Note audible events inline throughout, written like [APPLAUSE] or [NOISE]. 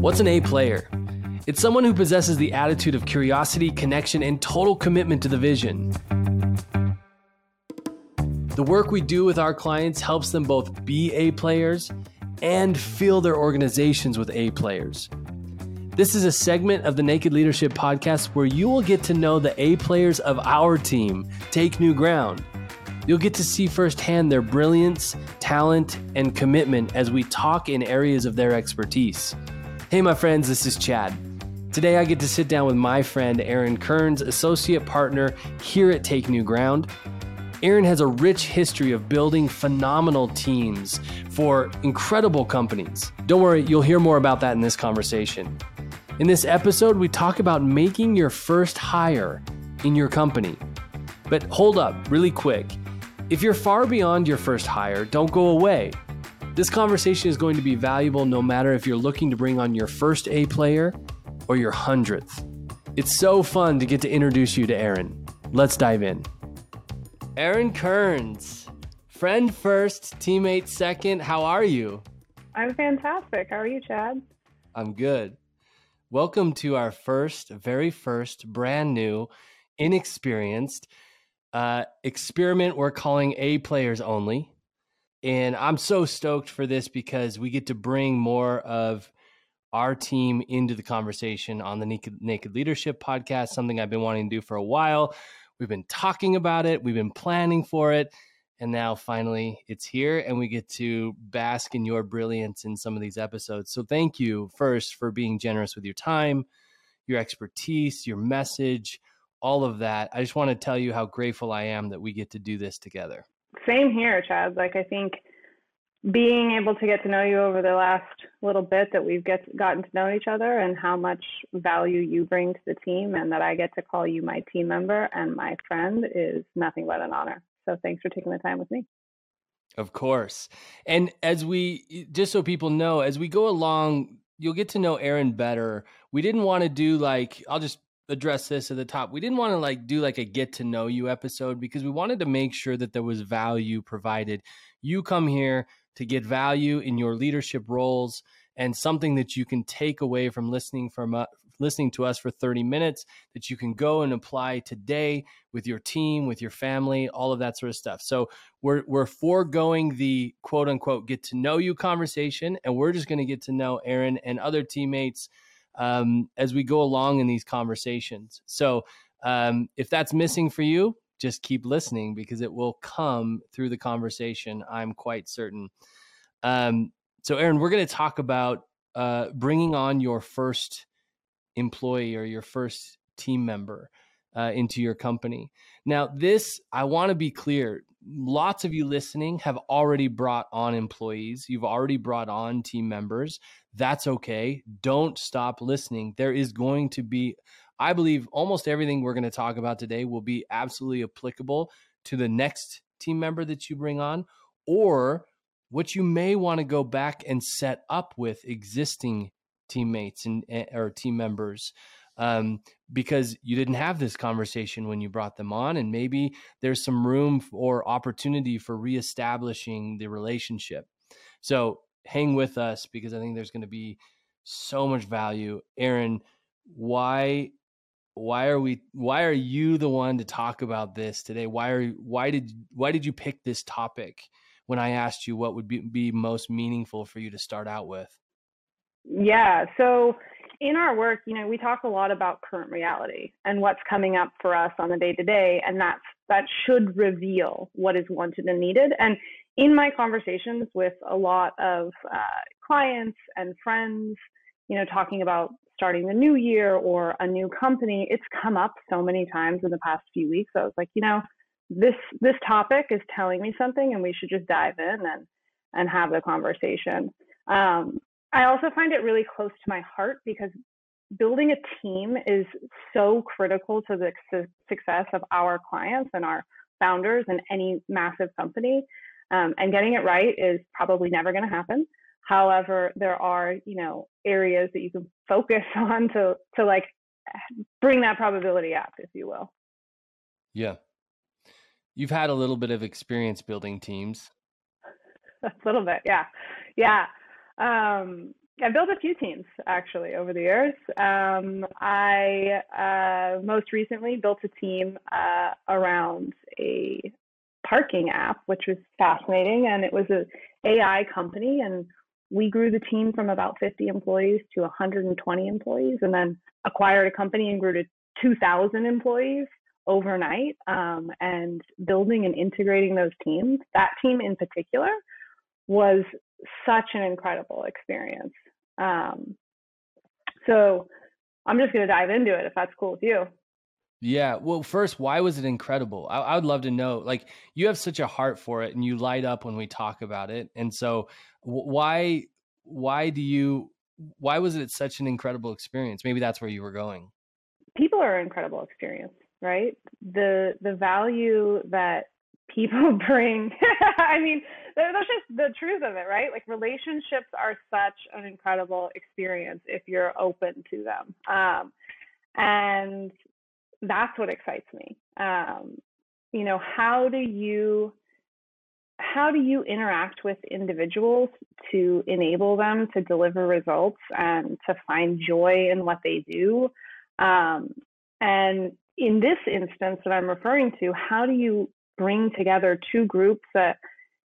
What's an A player? It's someone who possesses the attitude of curiosity, connection, and total commitment to the vision. The work we do with our clients helps them both be A players and fill their organizations with A players. This is a segment of the Naked Leadership Podcast where you will get to know the A players of our team take new ground. You'll get to see firsthand their brilliance, talent, and commitment as we talk in areas of their expertise. Hey, my friends, this is Chad. Today, I get to sit down with my friend Erin Kearns, associate partner here at Take New Ground. Erin has a rich history of building phenomenal teams for incredible companies. Don't worry, you'll hear more about that in this conversation. In this episode, we talk about making your first hire in your company. But hold up, really quick. If you're far beyond your first hire, don't go away. This conversation is going to be valuable no matter if you're looking to bring on your first A player or your hundredth. It's so fun to get to introduce you to Erin. Let's dive in. Erin Kearns, friend first, teammate second. How are you? I'm fantastic. How are you, Chad? I'm good. Welcome to our first, very first, brand new, inexperienced uh, experiment we're calling A players only. And I'm so stoked for this because we get to bring more of our team into the conversation on the Naked, Naked Leadership podcast, something I've been wanting to do for a while. We've been talking about it, we've been planning for it, and now finally it's here, and we get to bask in your brilliance in some of these episodes. So, thank you first for being generous with your time, your expertise, your message, all of that. I just want to tell you how grateful I am that we get to do this together. Same here, Chad. Like I think being able to get to know you over the last little bit that we've get gotten to know each other and how much value you bring to the team and that I get to call you my team member and my friend is nothing but an honor. So thanks for taking the time with me. Of course. And as we just so people know, as we go along, you'll get to know Erin better. We didn't want to do like I'll just address this at the top. We didn't want to like do like a get to know you episode because we wanted to make sure that there was value provided. You come here to get value in your leadership roles and something that you can take away from listening from uh, listening to us for 30 minutes that you can go and apply today with your team, with your family, all of that sort of stuff. So we're we're foregoing the quote unquote get to know you conversation and we're just going to get to know Erin and other teammates um, as we go along in these conversations. So um, if that's missing for you, just keep listening because it will come through the conversation. I'm quite certain. Um, so, Erin, we're going to talk about uh, bringing on your first employee or your first team member uh, into your company. Now, this, I want to be clear lots of you listening have already brought on employees, you've already brought on team members. That's okay. Don't stop listening. There is going to be, I believe, almost everything we're going to talk about today will be absolutely applicable to the next team member that you bring on or what you may want to go back and set up with existing teammates and eh, or team members um, because you didn't have this conversation when you brought them on, and maybe there's some room or opportunity for reestablishing the relationship. So hang with us because I think there's going to be so much value. Erin, why why are we why are you the one to talk about this today? Why are why did why did you pick this topic when I asked you what would be, be most meaningful for you to start out with? Yeah, so in our work, you know, we talk a lot about current reality and what's coming up for us on the day to day, and that's that should reveal what is wanted and needed. And in my conversations with a lot of uh, clients and friends, you know, talking about starting the new year or a new company, it's come up so many times in the past few weeks. I was like, you know, this this topic is telling me something, and we should just dive in and and have the conversation. Um, I also find it really close to my heart because building a team is so critical to the su- success of our clients and our founders and any massive company. Um, and getting it right is probably never going to happen. However, there are you know areas that you can focus [LAUGHS] on to to like bring that probability up, if you will. Yeah, you've had a little bit of experience building teams. [LAUGHS] a little bit, yeah, yeah. Um, I built a few teams actually over the years. Um, I uh, most recently built a team uh, around a parking app, which was fascinating, and it was a AI company, and we grew the team from about 50 employees to 120 employees, and then acquired a company and grew to 2,000 employees overnight. Um, and building and integrating those teams, that team in particular, was such an incredible experience. Um, so I'm just going to dive into it if that's cool with you. Yeah. Well, first, why was it incredible? I, I, would love to know. Like, you have such a heart for it, and you light up when we talk about it. And so, why, why do you, why was it such an incredible experience? Maybe that's where you were going. People are an incredible experience, right? The the value that people [LAUGHS] bring. I mean, that's just the truth of it, right? Like relationships are such an incredible experience if you're open to them. Um, and that's what excites me. Um, you know, how do you how do you interact with individuals to enable them to deliver results and to find joy in what they do? Um, and in this instance that I'm referring to, how do you bring together two groups that,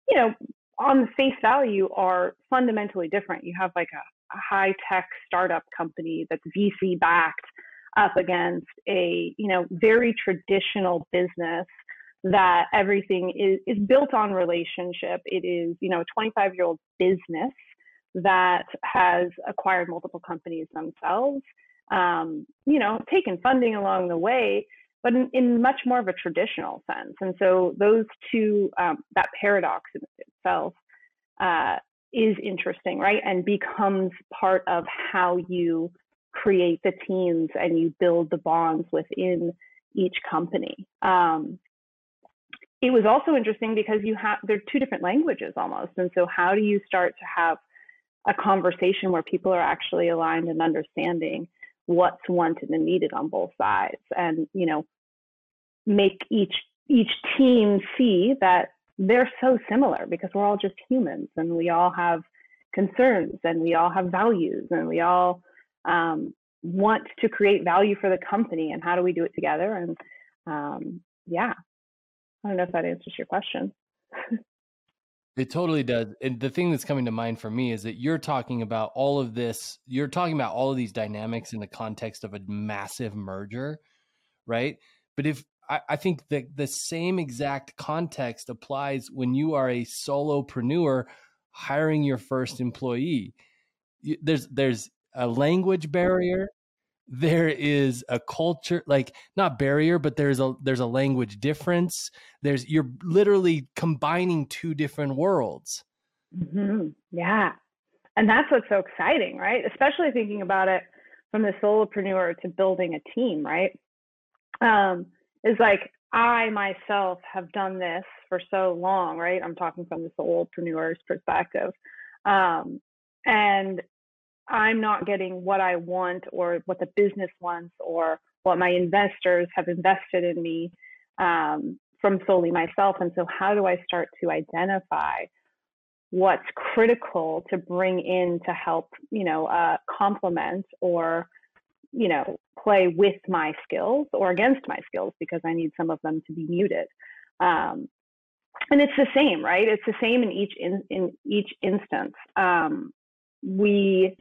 you know, on the face value are fundamentally different. You have like a, a high tech startup company that's VC backed up against a, you know, very traditional business that everything is, is built on relationship. It is, you know, a 25 year old business that has acquired multiple companies themselves, um, you know, taken funding along the way, but in, in, much more of a traditional sense. And so those two, um, that paradox in itself uh, is interesting, right? And becomes part of how you create the teams and you build the bonds within each company. Um, it was also interesting because you have there are two different languages almost, and so how do you start to have a conversation where people are actually aligned and understanding what's wanted and needed on both sides and you know make each each team see that they're so similar because we're all just humans and we all have concerns and we all have values and we all um, want to create value for the company and how do we do it together? And um, yeah. I don't know if that answers your question [LAUGHS] It totally does. And the thing that's coming to mind for me is that you're talking about all of this, you're talking about all of these dynamics in the context of a massive merger, right? But if I, I think that the same exact context applies when you are a solopreneur hiring your first employee. There's there's a language barrier there is a culture like not barrier but there's a there's a language difference. There's you're literally combining two different worlds. Mm-hmm. yeah. And that's what's so exciting right? Especially thinking about it from the solopreneur to building a team right? Um is like i myself have done this for so long right? I'm talking from the solopreneur's perspective. Um and I'm not getting what I want or what the business wants or what my investors have invested in me um, from solely myself. And so, how do I start to identify what's critical to bring in to help, you know, uh, complement or, you know, play with my skills or against my skills because I need some of them to be muted. Um, and it's the same, right? It's the same in each in, in each instance. Um, we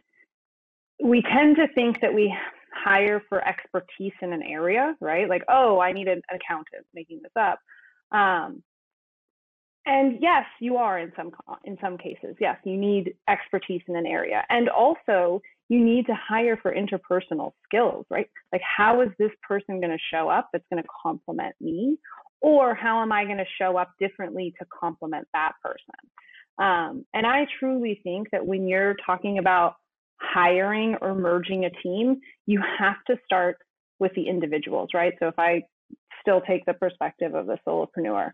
we tend to think that we hire for expertise in an area, right? Like, oh, I need an accountant, making this up. Um, and yes, you are in some in some cases. Yes, you need expertise in an area, and also you need to hire for interpersonal skills, right? Like, how is this person going to show up that's going to complement me, or how am I going to show up differently to complement that person? Um, and I truly think that when you're talking about hiring or merging a team, you have to start with the individuals, right? So if I still take the perspective of the solopreneur,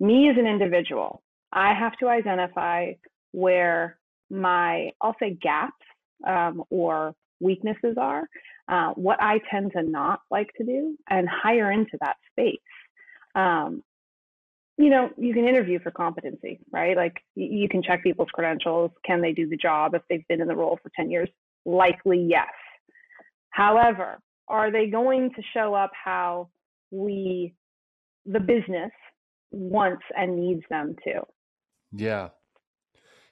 me as an individual, I have to identify where my, I'll say gaps um, or weaknesses are, uh, what I tend to not like to do, and hire into that space. Um, you know, you can interview for competency, right? Like you can check people's credentials. Can they do the job if they've been in the role for 10 years? Likely, yes. However, are they going to show up how we, the business, wants and needs them to? Yeah.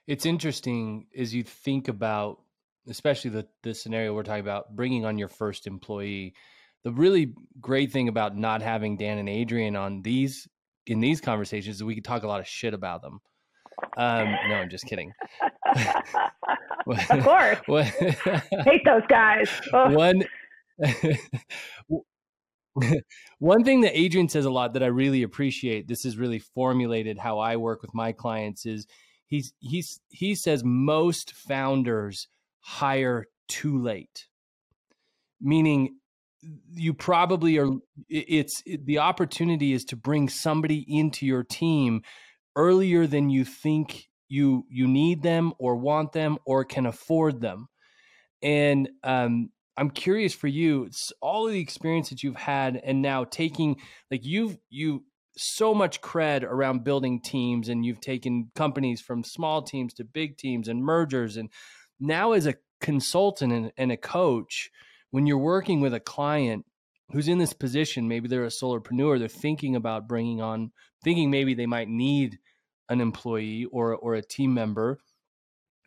It's interesting as you think about, especially the, the scenario we're talking about, bringing on your first employee. The really great thing about not having Dan and Adrian on these in these conversations is we can talk a lot of shit about them. Um, no, I'm just kidding. of course. [LAUGHS] Hate those guys. One [LAUGHS] one thing that Adrian says a lot that I really appreciate, this is really formulated how I work with my clients is he's he's he says most founders hire too late. Meaning you probably are it's it, the opportunity is to bring somebody into your team earlier than you think you you need them or want them or can afford them. And um i'm curious for you it's all of the experience that you've had and now taking like you've you so much cred around building teams and you've taken companies from small teams to big teams and mergers and now as a consultant and, and a coach when you're working with a client who's in this position, maybe they're a solopreneur, they're thinking about bringing on, thinking maybe they might need an employee or or a team member.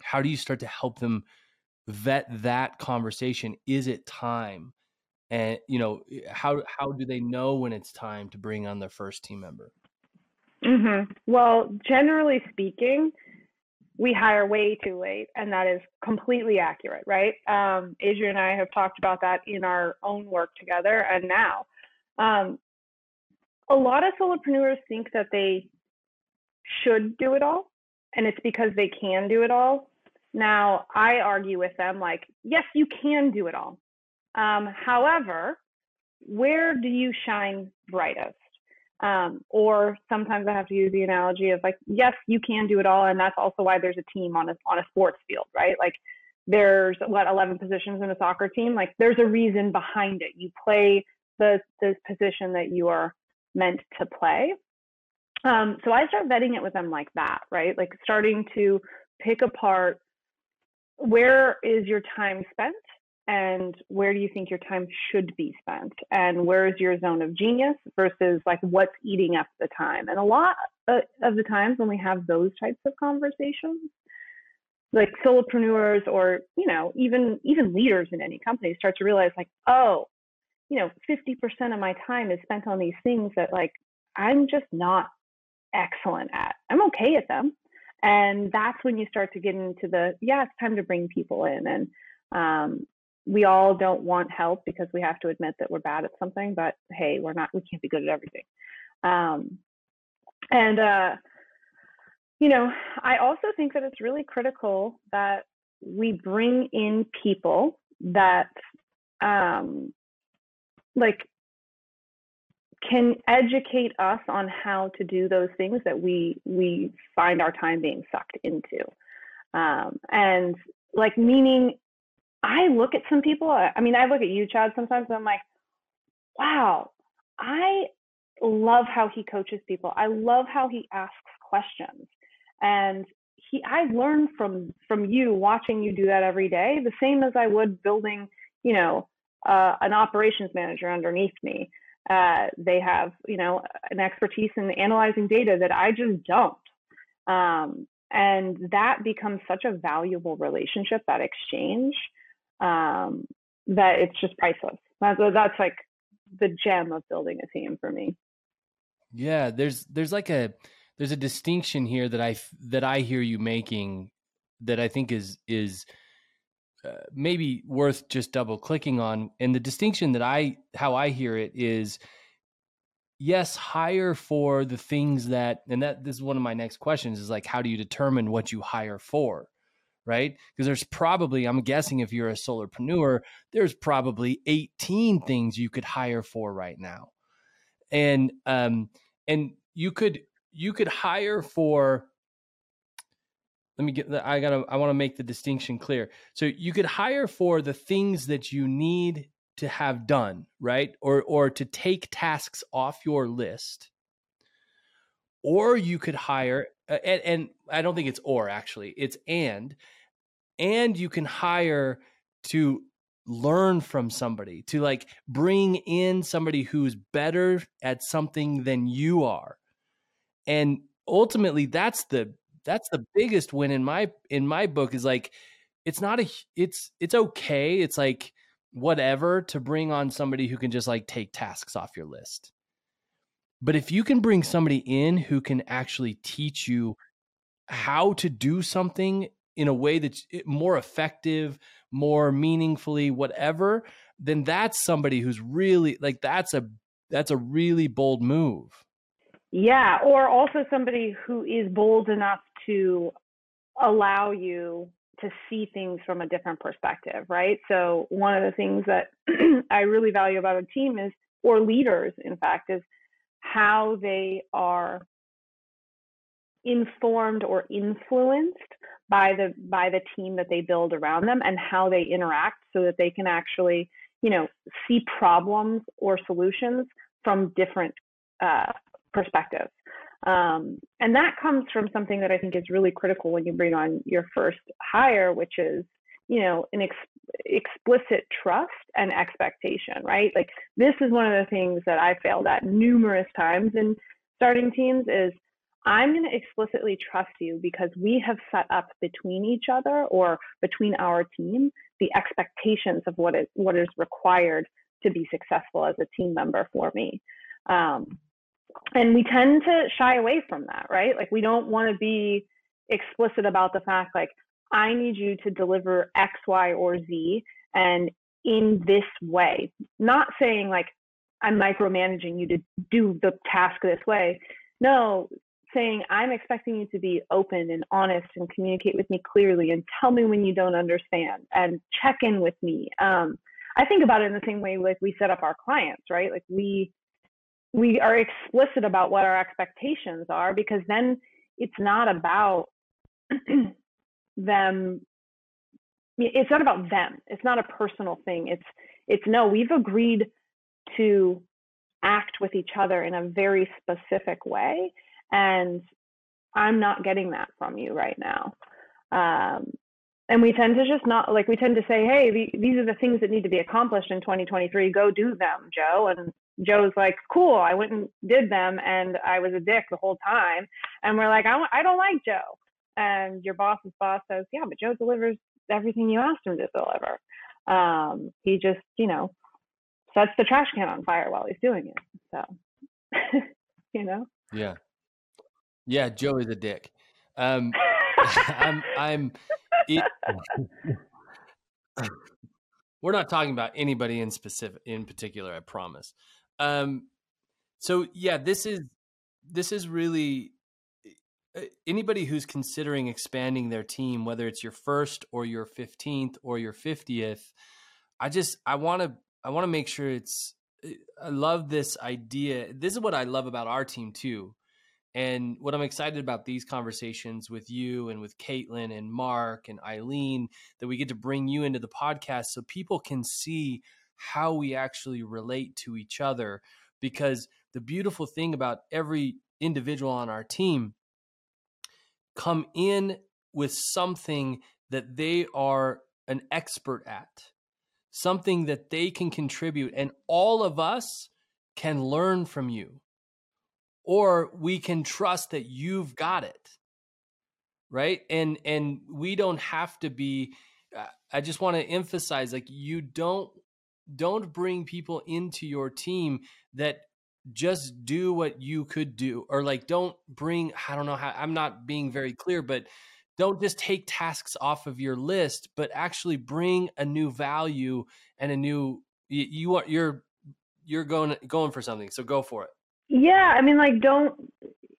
How do you start to help them vet that conversation? Is it time? And you know, how how do they know when it's time to bring on their first team member? Mm-hmm. Well, generally speaking, we hire way too late, and that is completely accurate, right? Um, Adrian and I have talked about that in our own work together, and now. Um, a lot of solopreneurs think that they should do it all, and it's because they can do it all. Now, I argue with them like, yes, you can do it all. Um, however, where do you shine brightest? Um, or sometimes I have to use the analogy of like, yes, you can do it all, and that's also why there's a team on a on a sports field, right? Like, there's what 11 positions in a soccer team. Like, there's a reason behind it. You play the the position that you are meant to play. Um, so I start vetting it with them like that, right? Like starting to pick apart where is your time spent and where do you think your time should be spent? And where is your zone of genius versus like what's eating up the time? And a lot of the times when we have those types of conversations like solopreneurs or you know even even leaders in any company start to realize like oh you know 50% of my time is spent on these things that like i'm just not excellent at. I'm okay at them. And that's when you start to get into the yeah it's time to bring people in and um, we all don't want help because we have to admit that we're bad at something but hey we're not we can't be good at everything. Um, and uh, you know i also think that it's really critical that we bring in people that um, like can educate us on how to do those things that we we find our time being sucked into. Um, and like meaning I look at some people, I mean, I look at you, Chad, sometimes and I'm like, wow, I love how he coaches people. I love how he asks questions. And he I learn from from you watching you do that every day, the same as I would building, you know, uh, an operations manager underneath me. Uh, they have, you know, an expertise in analyzing data that I just don't. Um, and that becomes such a valuable relationship, that exchange um, that it's just priceless. That's, that's like the gem of building a team for me. Yeah, there's there's like a there's a distinction here that I that I hear you making that I think is is uh, maybe worth just double clicking on. And the distinction that I how I hear it is yes, hire for the things that and that this is one of my next questions is like how do you determine what you hire for? Right? Because there's probably, I'm guessing if you're a solopreneur, there's probably 18 things you could hire for right now. And um and you could you could hire for let me get I got to I want to make the distinction clear. So you could hire for the things that you need to have done, right? Or or to take tasks off your list. or you could hire and, and I don't think it's or actually, it's and. And you can hire to learn from somebody to like bring in somebody who's better at something than you are. And ultimately that's the that's the biggest win in my in my book is like it's not a it's it's okay it's like whatever to bring on somebody who can just like take tasks off your list but if you can bring somebody in who can actually teach you how to do something in a way that's eh, more effective, more meaningfully, whatever, then that's somebody who's really like that's a that's a really bold move. Yeah, or also somebody who is bold enough to allow you to see things from a different perspective, right? So one of the things that [CLEARS THROAT] I really value about a team is or leaders in fact is how they are informed or influenced by the by the team that they build around them and how they interact so that they can actually you know see problems or solutions from different uh, perspectives. Um, and that comes from something that i think is really critical when you bring on your first hire which is you know an ex- explicit trust and expectation right? Like this is one of the things that i failed at numerous times in starting teams is i'm going to explicitly trust you because we have set up between each other or between our team the expectations of what is what is required to be successful as a team member for me. Um, and we tend to shy away from that right? Like we don't want to be explicit about the fact like I need you to deliver X, Y, or Z and in this way. Not saying like I'm micromanaging you to do the task this way. No, saying I'm expecting you to be open and honest and communicate with me clearly and tell me when you don't understand and check in with me. Um, I think about it in the same way like we set up our clients, right? Like we we are explicit about what our expectations are because then it's not about [CLEARS THROAT] them it's not about them. It's not a personal thing. It's it's no we've agreed to act with each other in a very specific way and i'm not getting that from you right now. Um, and we tend to just not like we tend to say hey the, these are the things that need to be accomplished in 2023 go do them joe. And joe's like cool i went and did them and i was a dick the whole time. And we're like i, I don't like joe and your boss's boss says, "Yeah, but Joe delivers everything you asked him to deliver. Um, he just, you know, sets the trash can on fire while he's doing it. So, [LAUGHS] you know. Yeah. Yeah, Joe is a dick. Um, [LAUGHS] I'm. I'm. It, [LAUGHS] we're not talking about anybody in specific, in particular. I promise. Um, so yeah, this is this is really anybody who's considering expanding their team, whether it's your first or your 15th or your 50th, I just, I want to, I want to make sure it's, uh, I love this idea. This is what I love about our team too. And what I'm excited about these conversations with you and with Caitlin and Mark and Eileen, that we get to bring you into the podcast so people can see how we actually relate to each other. Because the beautiful thing about every individual on our team come in with something that they are an expert at, something that they can contribute, and all of us can learn from you. Or we can trust that you've got it. Right? And and we don't have to be uh, I just want to emphasize like you don't don't bring people into your team that just do what you could do. Or like don't bring i don't know how i'm not being very clear but don't just take tasks off of your list but actually bring a new value and a new you, you are you're you're going going for something so go for it. Yeah i mean like don't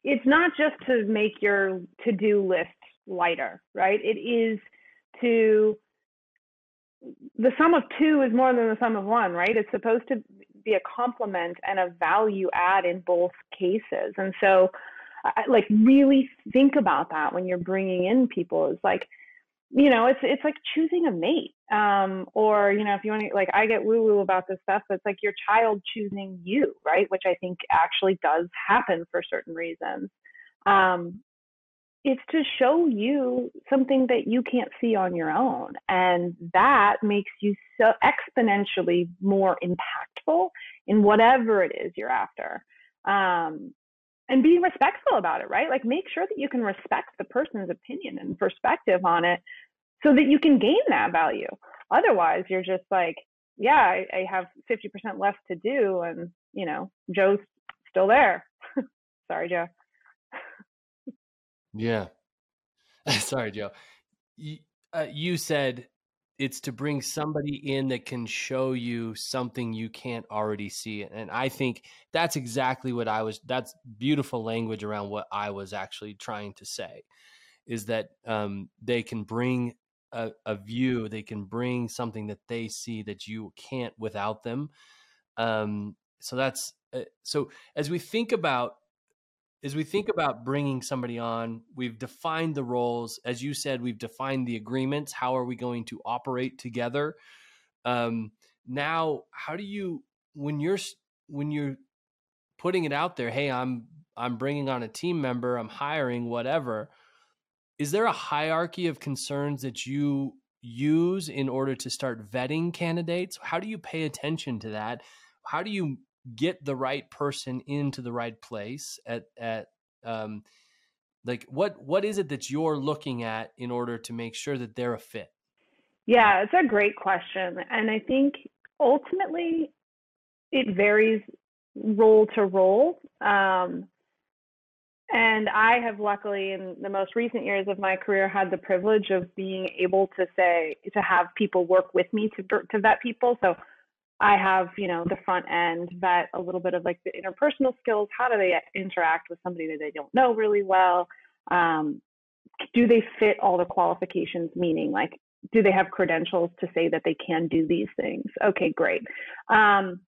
it's not just to make your to-do list lighter right? It is to the sum of two is more than the sum of one right? It's supposed to be a complement and a value add in both cases. And so, like, really think about that when you're bringing in people. Is like, you know, it's it's like choosing a mate, um, or you know, if you want to, like, I get woo woo about this stuff, but it's like your child choosing you, right? Which I think actually does happen for certain reasons. um, it's to show you something that you can't see on your own. And that makes you so exponentially more impactful in whatever it is you're after. Um, and being respectful about it, right? Like make sure that you can respect the person's opinion and perspective on it so that you can gain that value. Otherwise, you're just like, yeah, I, I have 50% left to do. And, you know, Joe's still there. [LAUGHS] Sorry, Joe. Yeah. [LAUGHS] Sorry, Joe. You, uh, you said it's to bring somebody in that can show you something you can't already see and i think that's exactly what i was that's beautiful language around what i was actually trying to say is that um, they can bring a, a, view they can bring something that they see that you can't without them um, so that's uh, so as we think about as we think about bringing somebody on, we've defined the roles. As you said, we've defined the agreements. How are we going to operate together? Um, now, how do you when you're when you're putting it out there? Hey, I'm I'm bringing on a team member. I'm hiring whatever. Is there a hierarchy of concerns that you use in order to start vetting candidates? How do you pay attention to that? How do you get the right person into the right place at at um like what what is it that you're looking at in order to make sure that they're a fit? Yeah it's a great question and i think ultimately it varies role to role um, and i have luckily in the most recent years of my career had the privilege of being able to say to have people work with me to, to vet people so I have, you know, the front end vet a little bit of like the interpersonal skills. How do they interact with somebody that they don't know really well? Um, do they fit all the qualifications? Meaning, like, do they have credentials to say that they can do these things? Okay, great. Um,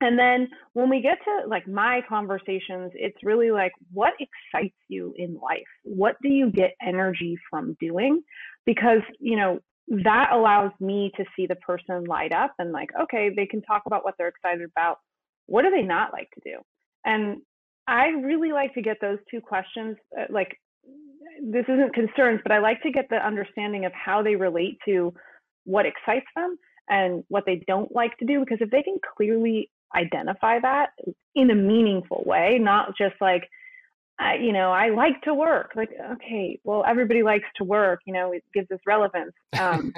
and then when we get to like my conversations, it's really like, what excites you in life? What do you get energy from doing? Because, you know, that allows me to see the person light up and like okay they can talk about what they're excited about. What do they not like to do? And i really like to get those two questions uh, like this isn't concerns but i like to get the understanding of how they relate to what excites them and what they don't like to do because if they can clearly identify that in a meaningful way not just like I, you know, I like to work. Like, okay, well, everybody likes to work. You know, it gives us relevance. Um,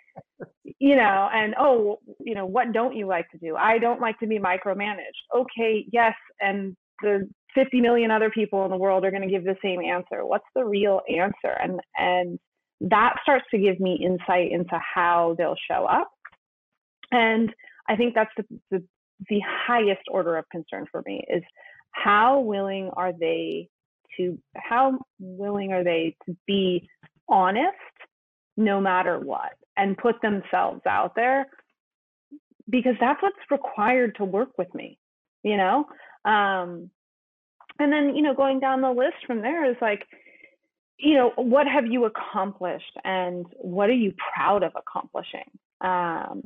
[LAUGHS] you know, and oh, you know, what don't you like to do? I don't like to be micromanaged. Okay, yes, and the 50 million other people in the world are going to give the same answer. What's the real answer? And and that starts to give me insight into how they'll show up. And I think that's the, the, the highest order of concern for me is how willing are they to how willing are they to be honest no matter what and put themselves out there? Because that's what's required to work with me you know? Um, and then you know going down the list from there is like you know what have you accomplished and what are you proud of accomplishing? Um,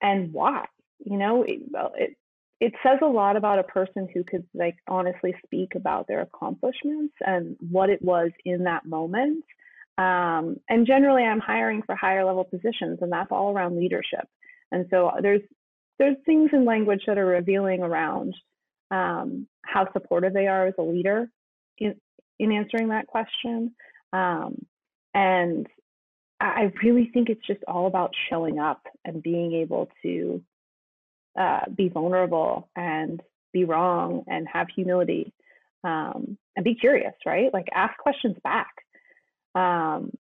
and why you know? It, it, it says a lot about a person who could like honestly speak about their accomplishments and what it was in that moment. Um, and generally, I'm hiring for higher level positions, and that's all around leadership. And so there's there's things in language that are revealing around um, how supportive they are as a leader in in answering that question. Um, and I really think it's just all about showing up and being able to uh, be vulnerable and be wrong and have humility um, and be curious, right? Like ask questions back. Um,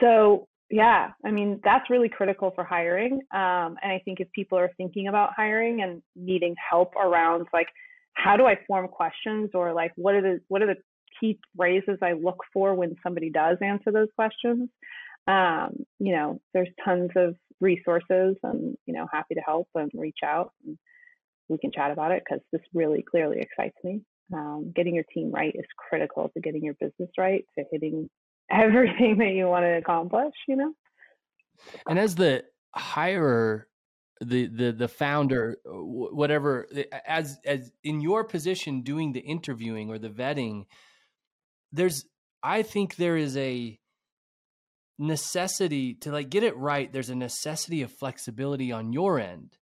so yeah, I mean that's really critical for hiring. Um, and I think if people are thinking about hiring and needing help around like how do I form questions or like what are the what are the key phrases I look for when somebody does answer those questions, um, you know, there's tons of resources and, you know, happy to help and reach out and we can chat about it because this really clearly excites me. Um, getting your team right is critical to getting your business right, to hitting [LAUGHS] everything that you want to accomplish, you know? And as the hirer, the the the founder whatever as as in your position doing the interviewing or the vetting there's I think there is a necessity to like get it right. There's a necessity of flexibility on your end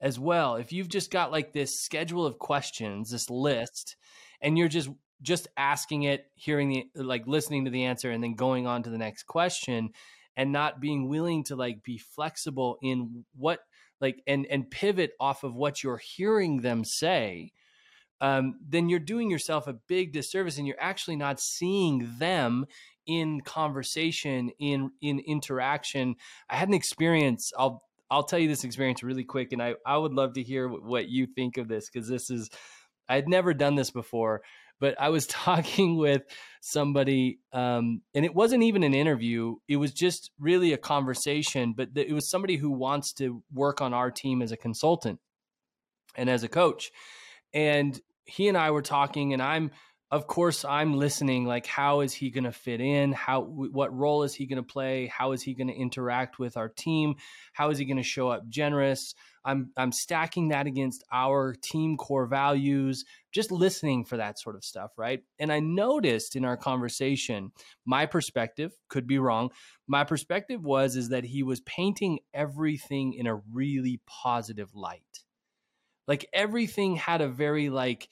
as well. If you've just got like this schedule of questions, this list, and you're just just asking it, hearing the like listening to the answer and then going on to the next question and not being willing to like be flexible in what like and and pivot off of what you're hearing them say um, then you're doing yourself a big disservice and you're actually not seeing them in conversation in in interaction i had an experience i'll i'll tell you this experience really quick and i i would love to hear what you think of this because this is i had never done this before but I was [LAUGHS] talking with somebody, um, and it wasn't even an interview. It was just really a conversation, but it was somebody who wants to work on our team as a consultant and as a coach. And he and I were talking, and I'm, of course, I'm listening. Like, how is he going to fit in? How, what role is he going to play? How is he going to interact with our team? How is he going to show up generous? I'm I'm stacking that against our team core values, just listening for that sort of stuff, right? And I noticed in our conversation, my perspective could be wrong. My perspective was is that he was painting everything in a really positive light. Like everything had a very like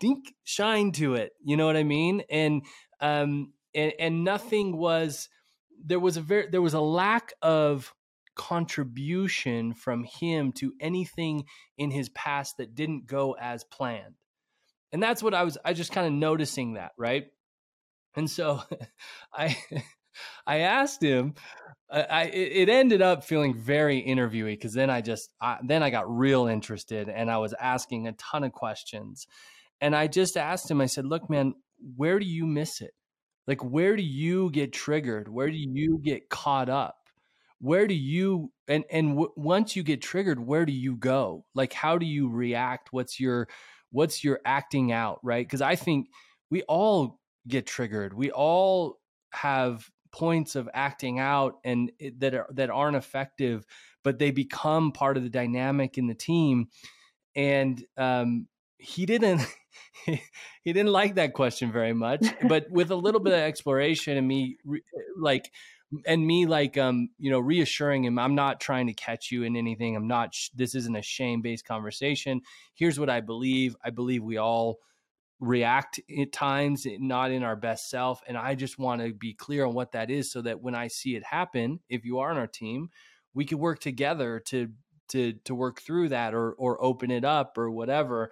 dink shine to it. You know what I mean? And um and and nothing was there was a very there was a lack of contribution from him to anything in his past that didn't go as planned. And that's what I was I just kind of noticing that, right? And so [LAUGHS] I [LAUGHS] I asked him I, it ended up feeling very interviewy because then I just I, then I got real interested and I was asking a ton of questions, and I just asked him. I said, "Look, man, where do you miss it? Like, where do you get triggered? Where do you get caught up? where do you and and w- once you get triggered where do you go like how do you react what's your what's your acting out right because i think we all get triggered we all have points of acting out and it, that are that aren't effective but they become part of the dynamic in the team and um he didn't [LAUGHS] he didn't like that question very much [LAUGHS] but with a little bit of exploration and me like and me like um you know reassuring him i'm not trying to catch you in anything. I'm not sh- this isn't a shame based conversation. Here's what i believe. I believe we all react at times eh, not in our best self and i just want to be clear on what that is so that when i see it happen if you are on our team we could work together to to to work through that or or open it up or whatever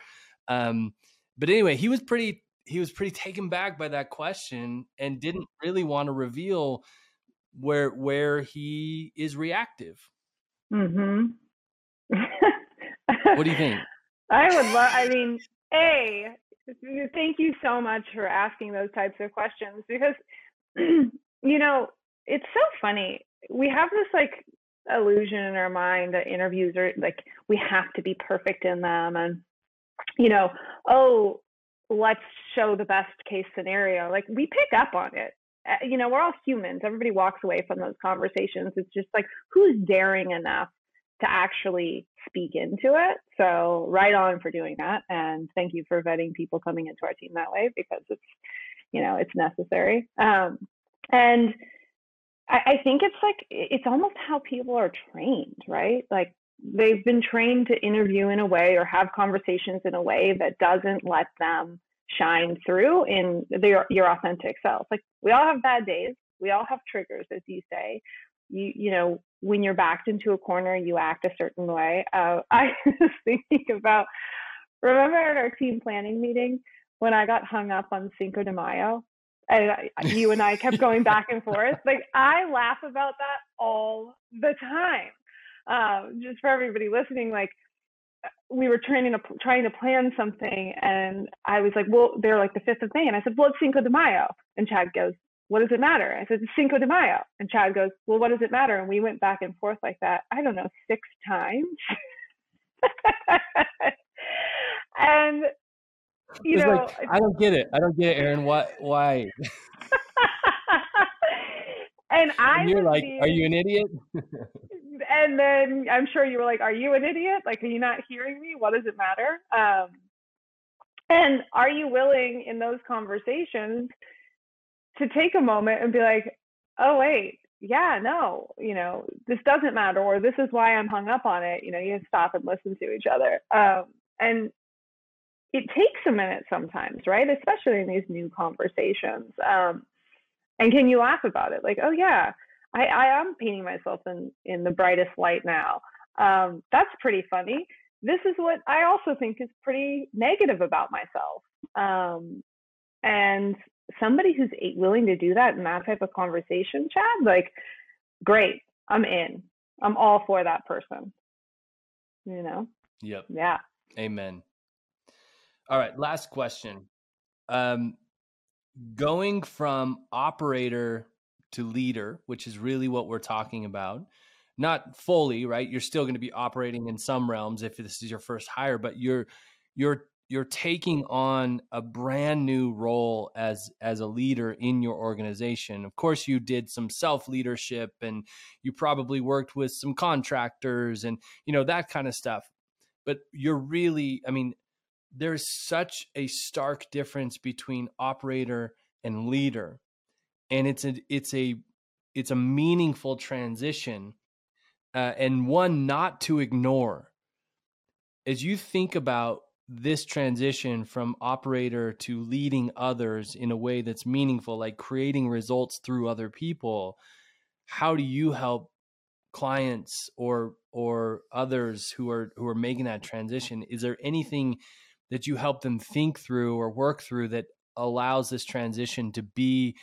um but anyway he was pretty he was pretty taken back by that question and didn't really want to reveal where where he is reactive. Mm-hmm. what do you think? [LAUGHS] I would love. I mean, a thank you so much for asking those types of questions because [CLEARS THROAT] you know it's so funny. We have this like illusion in our mind that interviews are like we have to be perfect in them and you know oh let's show the best case scenario like we pick up on it uh, you know, we're all humans. Everybody walks away from those conversations. It's just like, who's daring enough to actually speak into it? So, right on for doing that. And thank you for vetting people coming into our team that way because it's, you know, it's necessary. Um, and I, I think it's like, it's almost how people are trained, right? Like, they've been trained to interview in a way or have conversations in a way that doesn't let them shine through in their, your authentic self. Like we all have bad days. We all have triggers, as you say. You you know when you're backed into a corner, you act a certain way. Uh, [LAUGHS] I was thinking about remember at our team planning meeting when I got hung up on Cinco de Mayo. And I, you and I kept going back and forth. Like I laugh about that all the time. Um, just for everybody listening, like we were trying to trying to plan something, and I was like, "Well, they're like the fifth of May," and I said, "Well, it's Cinco de Mayo," and Chad goes, "What does it matter?" I said, "It's Cinco de Mayo," and Chad goes, "Well, what does it matter?" And we went back and forth like that. I don't know, six times, [LAUGHS] and you know, like, I don't get it. I don't get it, Erin. What? Why? [LAUGHS] [LAUGHS] and I and you're like, being, "Are you an idiot?" And then I'm sure you were like, "Are you an idiot? Like, are you not hearing me? What does it matter?" Um, and are you willing in those conversations to take a moment and be like, oh wait, yeah, no, you know, this doesn't matter, or this is why I'm hung up on it. You know, you stop and listen to each other. Um, and it takes a minute sometimes, right? Especially in these new conversations. Um, and can you laugh about it? Like, oh yeah, I, I am painting myself in in the brightest light now. Um, that's pretty funny. This is what I also think is pretty negative about myself. Um, and somebody who's willing to do that in that type of conversation, Chad, like, great, I'm in. I'm all for that person. You know? Yep. Yeah. Amen. All right, last question. Um, going from operator to leader, which is really what we're talking about, not fully, right? You're still going to be operating in some realms if this is your first hire, but you're you're you're taking on a brand new role as as a leader in your organization. Of course you did some self leadership and you probably worked with some contractors and you know that kind of stuff. But you're really i mean there's such a stark difference between operator and leader and it's a it's a it's a meaningful transition uh, and one not to ignore. As you think about this transition from operator to leading others in a way that's meaningful like creating results through other people how do you help clients or or others who are who are making that transition? Is there anything that you help them think through or work through that allows this transition to be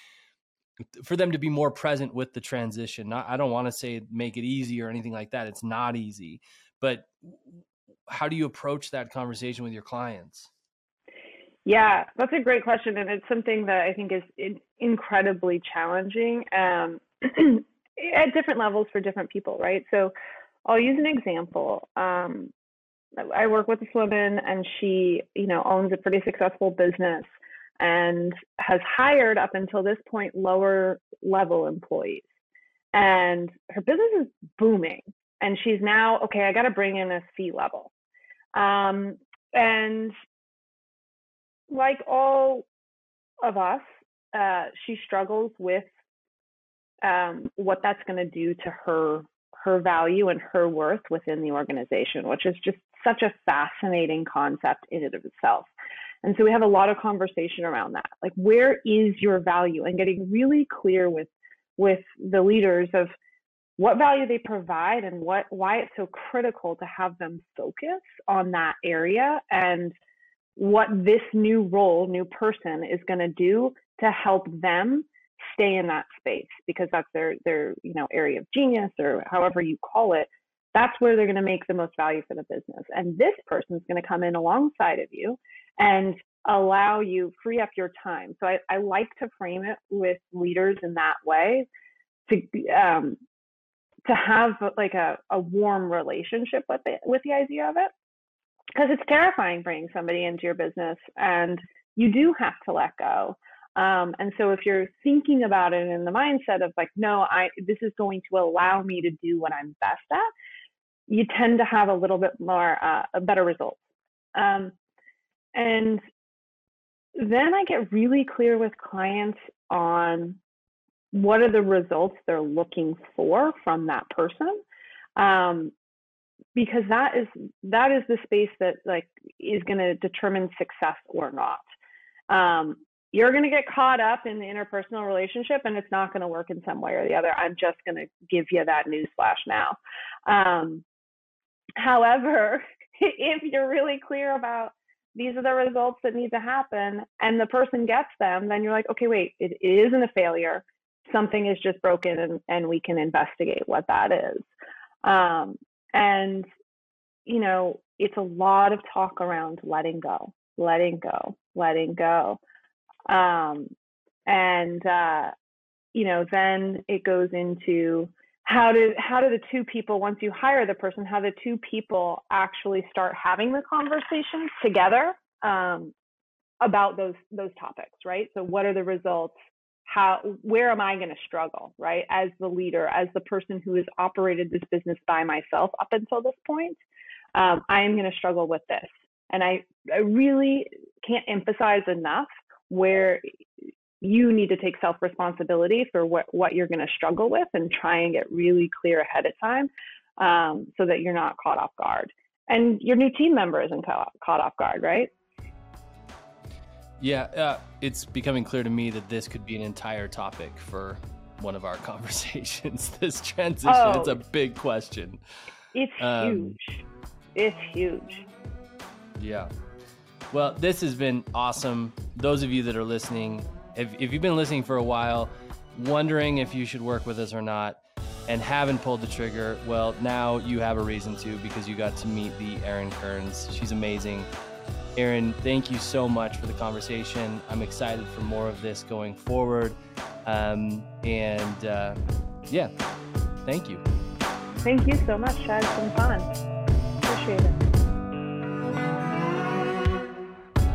for them to be more present with the transition not, i don't want to say make it easy or anything like that it's not easy but how do you approach that conversation with your clients? Yeah, that's a great question, and it's something that I think is incredibly challenging um, [CLEARS THROAT] at different levels for different people, right? So, I'll use an example. Um, I work with this woman, and she, you know, owns a pretty successful business and has hired up until this point lower level employees, and her business is booming. And she's now okay. I got to bring in a C level um, and like all of us, uh, she struggles with um, what that's going to do to her her value and her worth within the organization, which is just such a fascinating concept in and of itself. And so we have a lot of conversation around that. Like, where is your value? And getting really clear with with the leaders of what value they provide and what why it's so critical to have them focus on that area and what this new role new person is going to do to help them stay in that space because that's their their you know area of genius or however you call it that's where they're going to make the most value for the business and this person is going to come in alongside of you and allow you free up your time. So i, I like to frame it with leaders in that way to um, to have like a, a warm relationship with it with the idea of it. Because it's terrifying bringing somebody into your business and you do have to let go. Um, and so if you're thinking about it in the mindset of like no i this is going to allow me to do what i'm best at you tend to have a little bit more uh, a better results um, and then i get really clear with clients on what are the results they're looking for from that person um, because that is that is the space that like is going to determine success or not. Um, you're going to get caught up in the interpersonal relationship and it's not going to work in some way or the other. I'm just going to give you that newsflash now. Um, however [LAUGHS] if you're really clear about these are the results that need to happen and the person gets them then you're like okay wait it isn't a failure something is just broken and, and we can investigate what that is. Um, and, you know, it's a lot of talk around letting go, letting go, letting go. Um, and, uh, you know, then it goes into how do how do the two people once you hire the person how the two people actually start having the conversations together um, about those those topics right? So what are the results? How where am i going to struggle right as the leader as the person who has operated this business by myself up until this point? Um, i am going to struggle with this. And I, I really can't emphasize enough where you need to take self responsibility for what, what you're going to struggle with and try and get really clear ahead of time um, so that you're not caught off guard. And your new team member isn't caught, caught off guard, right? Yeah, uh, it's becoming clear to me that this could be an entire topic for one of our [LAUGHS] conversations. this transition, oh, it's a big question. It's um, huge. It's huge. Yeah. Well, this has been awesome. Those of you that are listening, if, if you've been listening for a while, wondering if you should work with us or not, and haven't pulled the trigger, well, now you have a reason to because you got to meet the Erin Kearns. She's amazing. Erin, thank you so much for the conversation. I'm excited for more of this going forward. Um, and uh, yeah, thank you. Thank you so much, Chad. It's been fun. Appreciate it.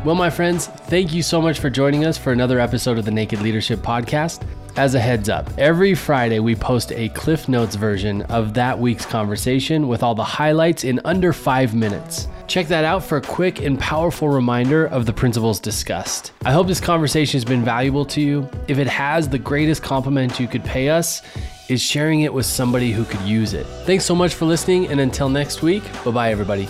Well, my friends, thank you so much for joining us for another episode of the Naked Leadership Podcast. As a heads up, every Friday we post a Cliff Notes version of that week's conversation with all the highlights in under five minutes. Check that out for a quick and powerful reminder of the principles discussed. I hope this conversation has been valuable to you. If it has, the greatest compliment you could pay us is sharing it with somebody who could use it. Thanks so much for listening, and until next week, bye bye, everybody.